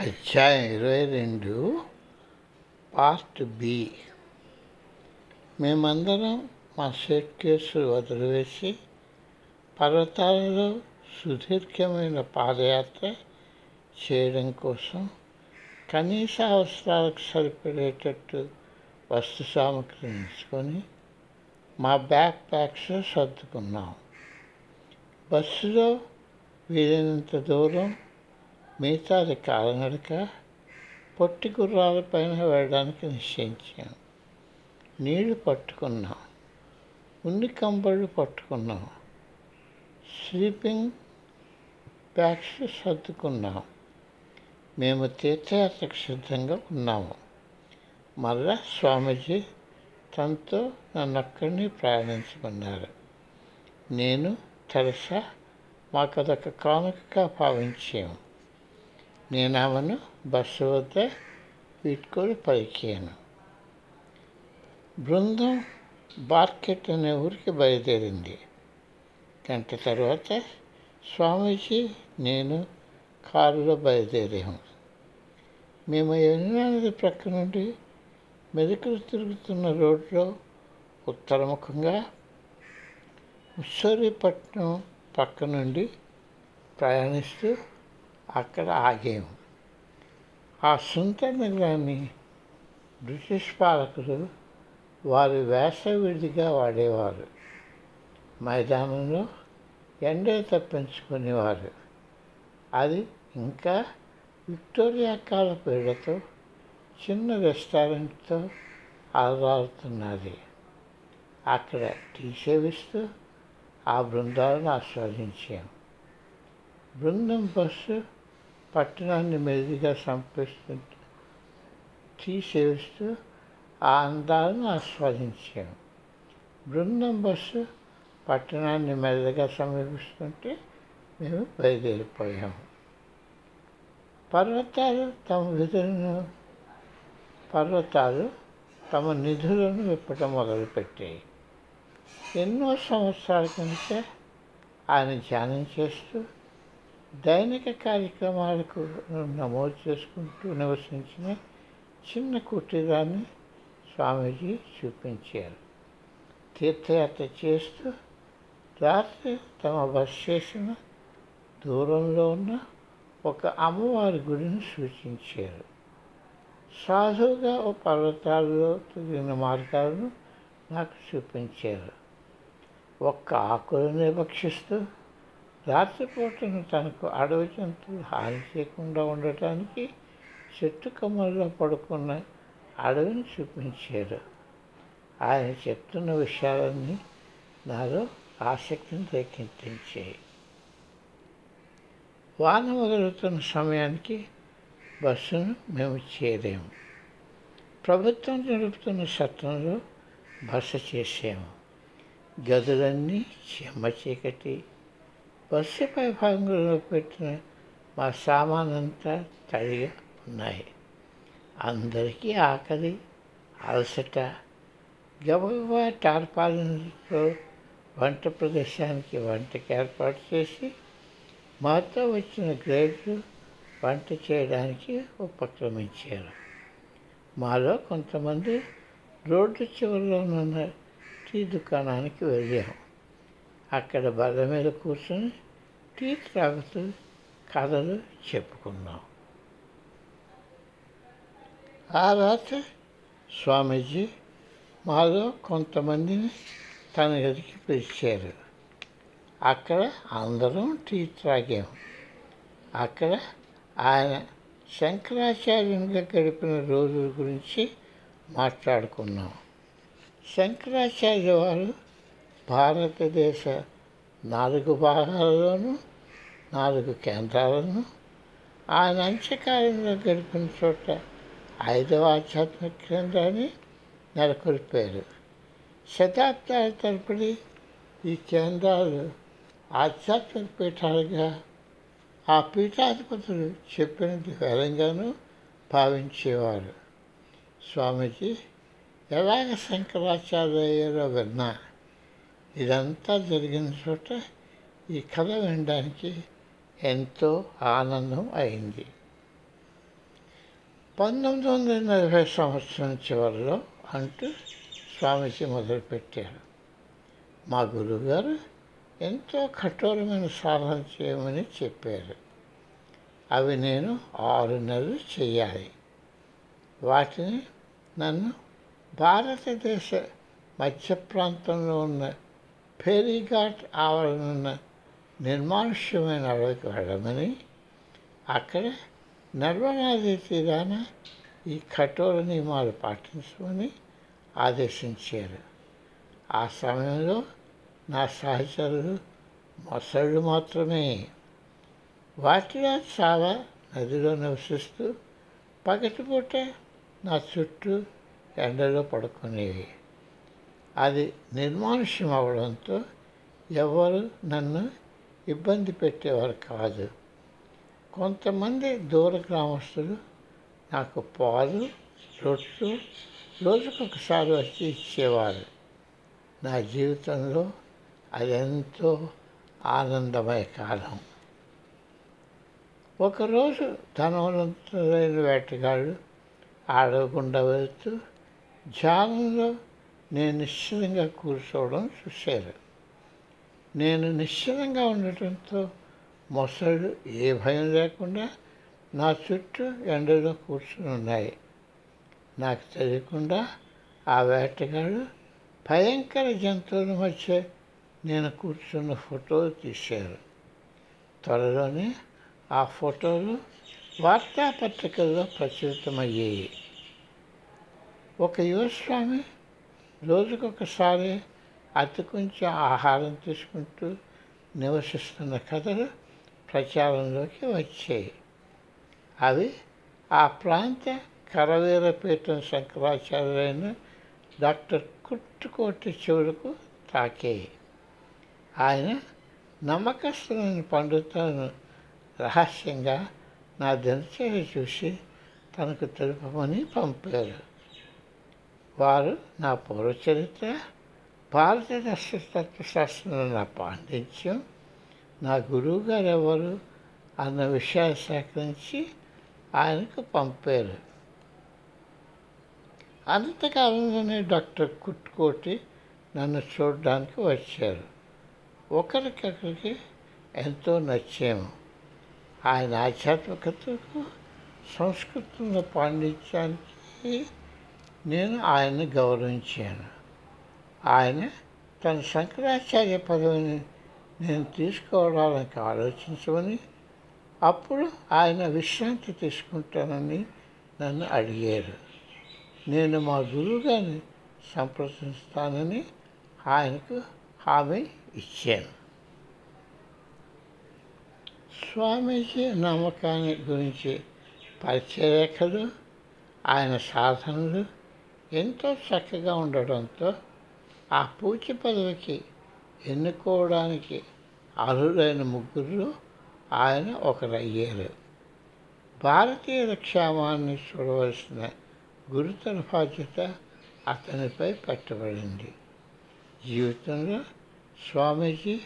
అధ్యాయం ఇరవై రెండు పార్ట్ బి. మేమందరం మా సెట్ కేసులు వదిలివేసి పర్వతాలలో సుదీర్ఘమైన పాదయాత్ర చేయడం కోసం కనీస అవసరాలకు సరిపడేటట్టు వస్తు సామగ్రిని ఎంచుకొని మా బ్యాక్ ప్యాక్స్ సర్దుకున్నాం. బస్సులో వీలైనంత దూరం మిగతాది కాలినడక పొట్టి గుర్రాలపైన వెళ్ళడానికి నిశ్చయించాం. నీళ్ళు పట్టుకున్నాం. ఉన్ని కంబళ్ళు పట్టుకున్నాం. స్లీపింగ్ బ్యాగ్స్ సర్దుకున్నాం. మేము తీర్థయాత్రకు సిద్ధంగా ఉన్నాము. మళ్ళా స్వామీజీ తనతో నన్ను అక్కడిని ప్రయాణించమన్నారు. నేను తెరసా మాకు అదొక కానుకగా భావించాము నేను ఆమెను బస్సు వద్ద వీడ్కోలు పలికాను. బృందం బార్కెట్ అనే ఊరికి బయలుదేరింది. గంట తర్వాత స్వామీజీ నేను కారులో బయలుదేరాము. మేము యమునా ప్రక్క నుండి మెదకులు తిరుగుతున్న రోడ్లో ఉత్తరముఖంగా ముస్సూరిపట్నం పక్క నుండి ప్రయాణిస్తూ అక్కడ ఆగాము. ఆ సుంత నగరాన్ని బ్రిటిష్ పాలకులు వారి వేసవిడిగా వాడేవారు. మైదానంలో ఎండ తప్పించుకునేవారు. అది ఇంకా విక్టోరియా కాల పేరుతో చిన్న రెస్టారెంట్తో ఆరాడుతున్నది అక్కడ టీ సేవిస్తూ ఆ బృందాలను ఆస్వాదించాం. బృందం బస్సు పట్టణాన్ని మెరుగ్గా సంపిస్తుంటూ తీసేస్తూ ఆ అందాలను ఆస్వాదించాము బృందం బస్సు పట్టణాన్ని మెల్లగా సమీపిస్తుంటే మేము బయలుదేరిపోయాము. పర్వతాలు తమ విధులను పర్వతాలు తమ నిధులను విప్పటం మొదలుపెట్టాయి. ఎన్నో సంవత్సరాల కంటే ఆయన ధ్యానం చేస్తూ దైనిక కార్యక్రమాలకు నమోదు చేసుకుంటూ నివసించిన చిన్న కుటీరాన్ని స్వామీజీ చూపించారు. తీర్థయాత్ర చేస్తూ రాత్రి తమ బస్ చేసిన దూరంలో ఉన్న ఒక అమ్మవారి గుడిని సూచించారు. సాధువుగా ఓ పర్వతాల్లో తిరిగిన మార్గాలను నాకు చూపించారు. ఒక్క ఆకులను భక్షిస్తూ రాత్రిపూటను తనకు అడవి జంతువులు హాని చేయకుండా ఉండటానికి చెట్టు కమ్మల్లో పడుకున్న అడవిని చూపించారు ఆయన చెప్తున్న విషయాలన్నీ నాలో ఆసక్తిని రేకెత్తించాయి. వాన మొదలుతున్న సమయానికి బస్సును మేము చేరాము. ప్రభుత్వం నడుపుతున్న సత్రంలో బస చేసాము గదులన్నీ చెమ్మ చీకటి పై భాగంలో పెట్టిన మా సామానంతా తడిగా ఉన్నాయి. అందరికీ ఆకలి అలసట గబగబా టార్పాలిన్తో వంట ప్రదేశానికి వంటకి ఏర్పాటు చేసి మాతో వచ్చిన గ్రేడ్లు వంట చేయడానికి ఉపక్రమించారు. మాలో కొంతమంది రోడ్డు చివరిలో ఉన్న టీ దుకాణానికి వెళ్ళాము. అక్కడ బల్ల మీద కూర్చొని టీ త్రాగుతూ కథలు చెప్పుకున్నాం. ఆ రాత్రి స్వామీజీ మాలో కొంతమందిని తన గదికి పిలిచారు. అక్కడ అందరం టీ త్రాగాం అక్కడ ఆయన శంకరాచార్యునిగా గడిపిన రోజుల గురించి మాట్లాడుకున్నాం. శంకరాచార్య వారు భారతదేశ నాలుగు భాగాలలోనూ నాలుగు కేంద్రాలను ఆయన అంత్యకాలంలో గడిపిన చోట ఐదవ ఆధ్యాత్మిక కేంద్రాన్ని నెలకొల్పారు శతాబ్దాల తరపుడి ఈ కేంద్రాలు ఆధ్యాత్మిక పీఠాలుగా ఆ పీఠాధిపతులు చెప్పినది వేలంగానూ భావించేవారు. స్వామీజీ ఎలాగ శంకరాచార్య అయ్యారో విన్నా ఇదంతా జరిగిన చోట ఈ కథ వినడానికి ఎంతో ఆనందం అయింది. పంతొమ్మిది వందల నలభై సంవత్సరం చివరిలో అంటూ స్వామీజీ మొదలుపెట్టారు. మా గురువుగారు ఎంతో కఠోరమైన సాధన చేయమని చెప్పారు. అవి నేను ఆరు నెలలు చేయాలి. వాటిని నన్ను భారతదేశ మధ్య ప్రాంతంలో ఉన్న ఫేరీఘాట్ ఆవరణ నిర్మానుష్యమైన అడవికి వెళ్ళమని అక్కడ నర్మనాది తీరాన ఈ కఠోర నియమాలు పాటించమని ఆదేశించారు. ఆ సమయంలో నా సహచరులు మొసళ్ళు మాత్రమే. వాటిలో చాలా నదిలో నివసిస్తూ పగటిపూట నా చుట్టూ ఎండలో పడుకునేవి. అది నిర్మానుష్యం అవడంతో ఎవరు నన్ను ఇబ్బంది పెట్టేవారు కాదు. కొంతమంది దూర గ్రామస్తులు నాకు పాలు రొట్లు రోజుకొకసారి వచ్చి ఇచ్చేవారు. నా జీవితంలో అదెంతో ఆనందమయ కాలం. ఒకరోజు ధనవంతులైన వేటగాళ్ళు ఆడకుండా వెళ్తూ జాలంలో నేను నిశ్చలంగా కూర్చోవడం చూశారు నేను నిశ్చలంగా ఉండటంతో మొసళ్ళు ఏ భయం లేకుండా నా చుట్టూ ఎండలో కూర్చుని ఉన్నాయి. నాకు తెలియకుండా ఆ వేటగాడు భయంకర జంతువుల మధ్య నేను కూర్చున్న ఫోటోలు తీశారు. త్వరలోనే ఆ ఫోటోలు వార్తాపత్రికల్లో ప్రచురితమయ్యాయి. ఒక యువస్వామి రోజుకొకసారి అతి కొంచెం ఆహారం తీసుకుంటూ నివసిస్తున్న కథలు ప్రచారంలోకి వచ్చాయి. అవి ఆ ప్రాంత కరవీరపీఠం శంకరాచార్యులైన డాక్టర్ కుట్టుకోటి చెవులకు తాకాయి. ఆయన నమ్మకస్తులైన పండితులను రహస్యంగా నా దినచర్య చూసి తనకు తెలుపమని పంపారు. వారు నా పూర్వచరిత్ర భారతీయ తత్వశాస్త్రంలో నా పాండిత్యం నా గురువు గారు ఎవరు అన్న విషయాలు సేకరించి ఆయనకు పంపారు. అంతకాలంలోనే డాక్టర్ కుట్టుకోటి నన్ను చూడడానికి వచ్చారు. ఒకరికొకరికి ఎంతో నచ్చాము. ఆయన ఆధ్యాత్మికతకు సంస్కృతంలో పాండిత్యానికి నేను ఆయన్ని గౌరవించాను. ఆయన తన శంకరాచార్య పదవిని నేను తీసుకోవడానికి ఆలోచించమని అప్పుడు ఆయన విశ్రాంతి తీసుకుంటానని నన్ను అడిగారు. నేను మా గురువుగారిని సంప్రదిస్తానని ఆయనకు హామీ ఇచ్చాను. స్వామీజీ నమ్మకాన్ని గురించి పరిచయరేఖలు ఆయన సాధనలు ఎంతో చక్కగా ఉండడంతో ఆ పూచి పదవికి ఎన్నుకోవడానికి అర్హులైన ముగ్గురు ఆయన ఒకరయ్యారు. భారతీయుల క్షేమాన్ని చూడవలసిన గురుతర బాధ్యత అతనిపై పెట్టబడింది. జీవితంలో స్వామీజీ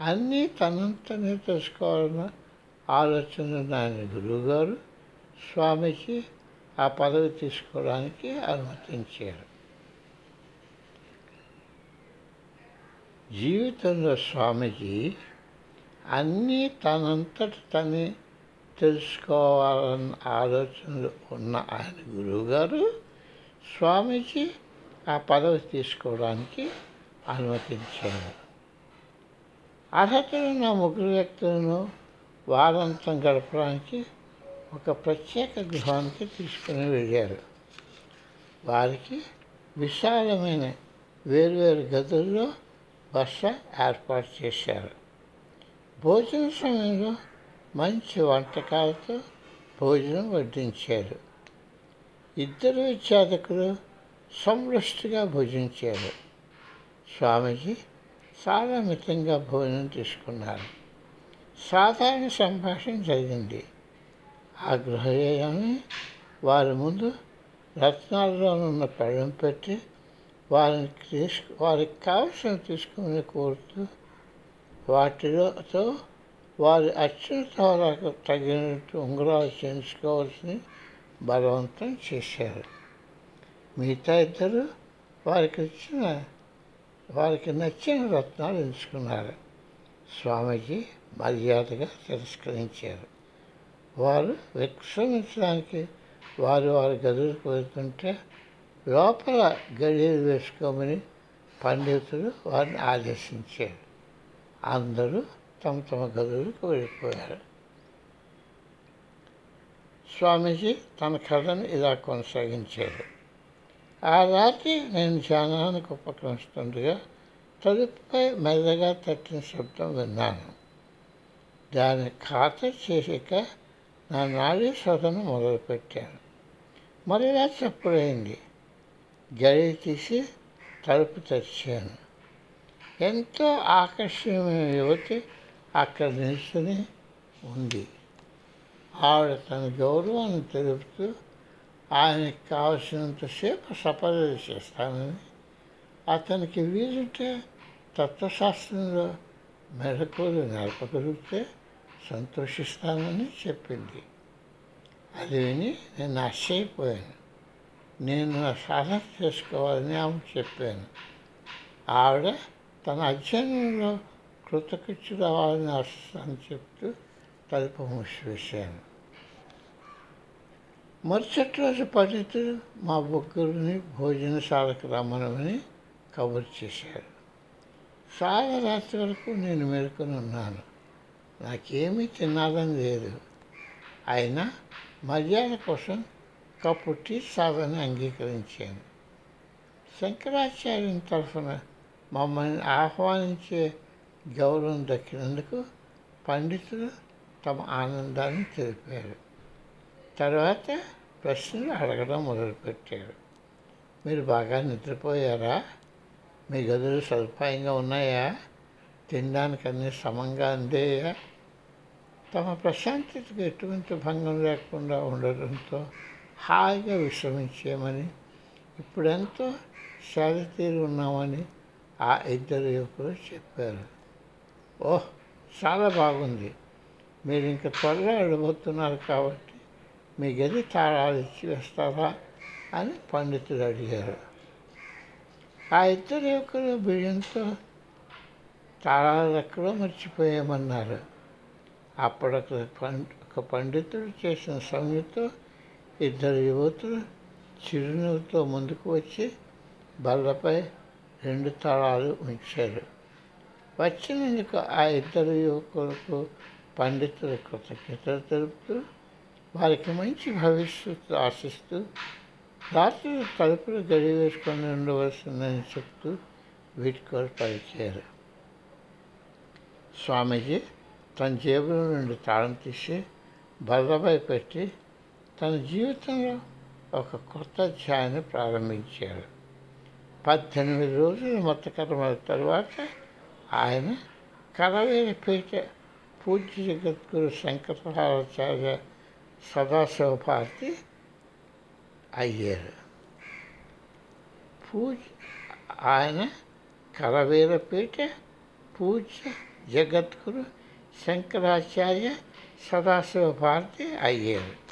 అన్నీ తనంతనే తెలుసుకోవాలన్న ఆలోచన ఆయన గురువుగారు స్వామీజీ ఆ పదవి తీసుకోవడానికి అనుమతించారు. జీవితంలో స్వామీజీ అన్నీ తనంతట తనే తెలుసుకోవాలన్న ఆలోచనలు ఉన్న ఆయన గురువుగారు స్వామీజీ ఆ పదవి తీసుకోవడానికి అనుమతించారు. అర్హతలు నా ముగ్గురు వ్యక్తులను వారాంతం గడపడానికి ఒక ప్రత్యేక గృహానికి తీసుకుని వెళ్ళారు. వారికి విశాలమైన వేరువేరు గదుల్లో బస ఏర్పాటు చేశారు. భోజన సమయంలో మంచి వంటకాలతో భోజనం వడ్డించారు. ఇద్దరు విద్యార్థకులు సమృష్టిగా భోజించారు. స్వామీజీ చాలా మితంగా భోజనం తీసుకున్నారు. సాధారణ సంభాషణ జరిగింది. ఆ గృహయాన్ని వారి ముందు రత్నాలలోనున్న ఉన్న పెట్టి వారిని తీసుకు వారికి కావలసిన తీసుకుని కోరుతూ వాటితో వారి అత్యున్నతాలకు తగినట్టు ఉంగరాలు చేయించుకోవాల్సి బలవంతం చేశారు. మిగతా ఇద్దరు వారికి ఇచ్చిన వారికి నచ్చిన రత్నాలు ఎంచుకున్నారు. స్వామీజీ మర్యాదగా తిరస్కరించారు. వారు విశ్రమించడానికి వారు వారి గదులకు వెళ్తుంటే లోపల గడియలు వేసుకోమని పండితులు వారిని ఆదేశించారు. అందరూ తమ తమ గదులకు వెళ్ళిపోయారు. స్వామీజీ తన కథను ఇలా కొనసాగించారు. ఆ రాత్రి నేను ధ్యానానికి ఉపక్రమిస్తుండగా తలుపుపై మెల్లగా తట్టిన శబ్దం విన్నాను. దాన్ని ఖాతా చేసాక నా నాడీ శోధన మొదలుపెట్టాను మరలా చెప్పుడైంది గడి తీసి తలుపు తెరిచాను. ఎంతో ఆకర్షణీయమైన యువతి అక్కడ నిల్చుని ఉంది. ఆవిడ తన గౌరవాన్ని తెలుపుతూ ఆయనకి కావలసినంతసేపు సపర్యలు చేస్తానని. అతనికి వీలుంటే తత్వశాస్త్రంలో మెలకువలు నడపగలిగితే సంతోషిస్తానని చెప్పింది. అది విని నేను ఆశ్చర్యపోయాను. నేను నా సాధన చేసుకోవాలని ఆమె చెప్పాను. ఆవిడ తన అధ్యయనంలో కృతకృత్యులు అవ్వాలని ఆశిస్తానని చెప్తూ తలుపు మూసివేశాను. మరుసటి రోజు పండితులు మా ముగ్గురిని భోజనశాలకు రమ్మనమని కబురు చేశారు చాలా రాత్రి వరకు నేను మేలుకొని ఉన్నాను. నాకేమీ తినాలని లేదు. అయినా మర్యాద కోసం కప్పు టీ సాధన అంగీకరించాను. శంకరాచార్యం తరఫున మమ్మల్ని ఆహ్వానించే గౌరవం దక్కినందుకు పండితులు తమ ఆనందాన్ని తెలిపారు. తర్వాత ప్రశ్నలు అడగడం మొదలుపెట్టారు. మీరు బాగా నిద్రపోయారా? మీ గదులు సదుపాయంగా ఉన్నాయా? తినడానికి అన్ని సమంగా అందేయా? తమ ప్రశాంతతకు ఎటువంటి భంగం లేకుండా ఉండడంతో హాయిగా విశ్రమించేయమని ఇప్పుడెంతో శాలితీరు ఉన్నామని ఆ ఇద్దరు యువకులు చెప్పారు. ఓహ్ చాలా బాగుంది. మీరు ఇంకా త్వరగా వెళ్ళబోతున్నారు కాబట్టి మీ గది తాళాలు ఇచ్చి వేస్తారా అని పండితుడు అడిగారు. ఆ ఇద్దరు యువకులు బియ్యంతో తాళాలు ఎక్కడో మర్చిపోయామన్నారు. అప్పుడు ఒక ఒక పండితుడు చేసిన సమయంతో ఇద్దరు యువతులు చిరునవ్వుతో ముందుకు వచ్చి బల్లపై రెండు తాళాలు ఉంచారు. వచ్చినందుకు ఆ ఇద్దరు యువకులకు పండితులు కృతజ్ఞతలు తెలుపుతూ వారికి మంచి భవిష్యత్తు ఆశిస్తూ రాత్రి తలుపులు గడివేసుకొని ఉండవలసిందని చెప్తూ వీడ్కోలు పలికారు. స్వామీజీ తన జేబులో నుండి తాళం తీసి బల్లపై పెట్టి తన జీవితంలో ఒక కొత్త అధ్యాయాన్ని ప్రారంభించారు. పద్దెనిమిది రోజుల మతకర్మల తరువాత ఆయన కరవేరపేట పూజ్య జగద్గురు శంకరాచార్య సదాశివభారతి అయ్యారు. పూజ ఆయన కరవేలపేట పూజ్య జగద్గురు శంకరాచార్య సదాశివ భారతి అయ్యారు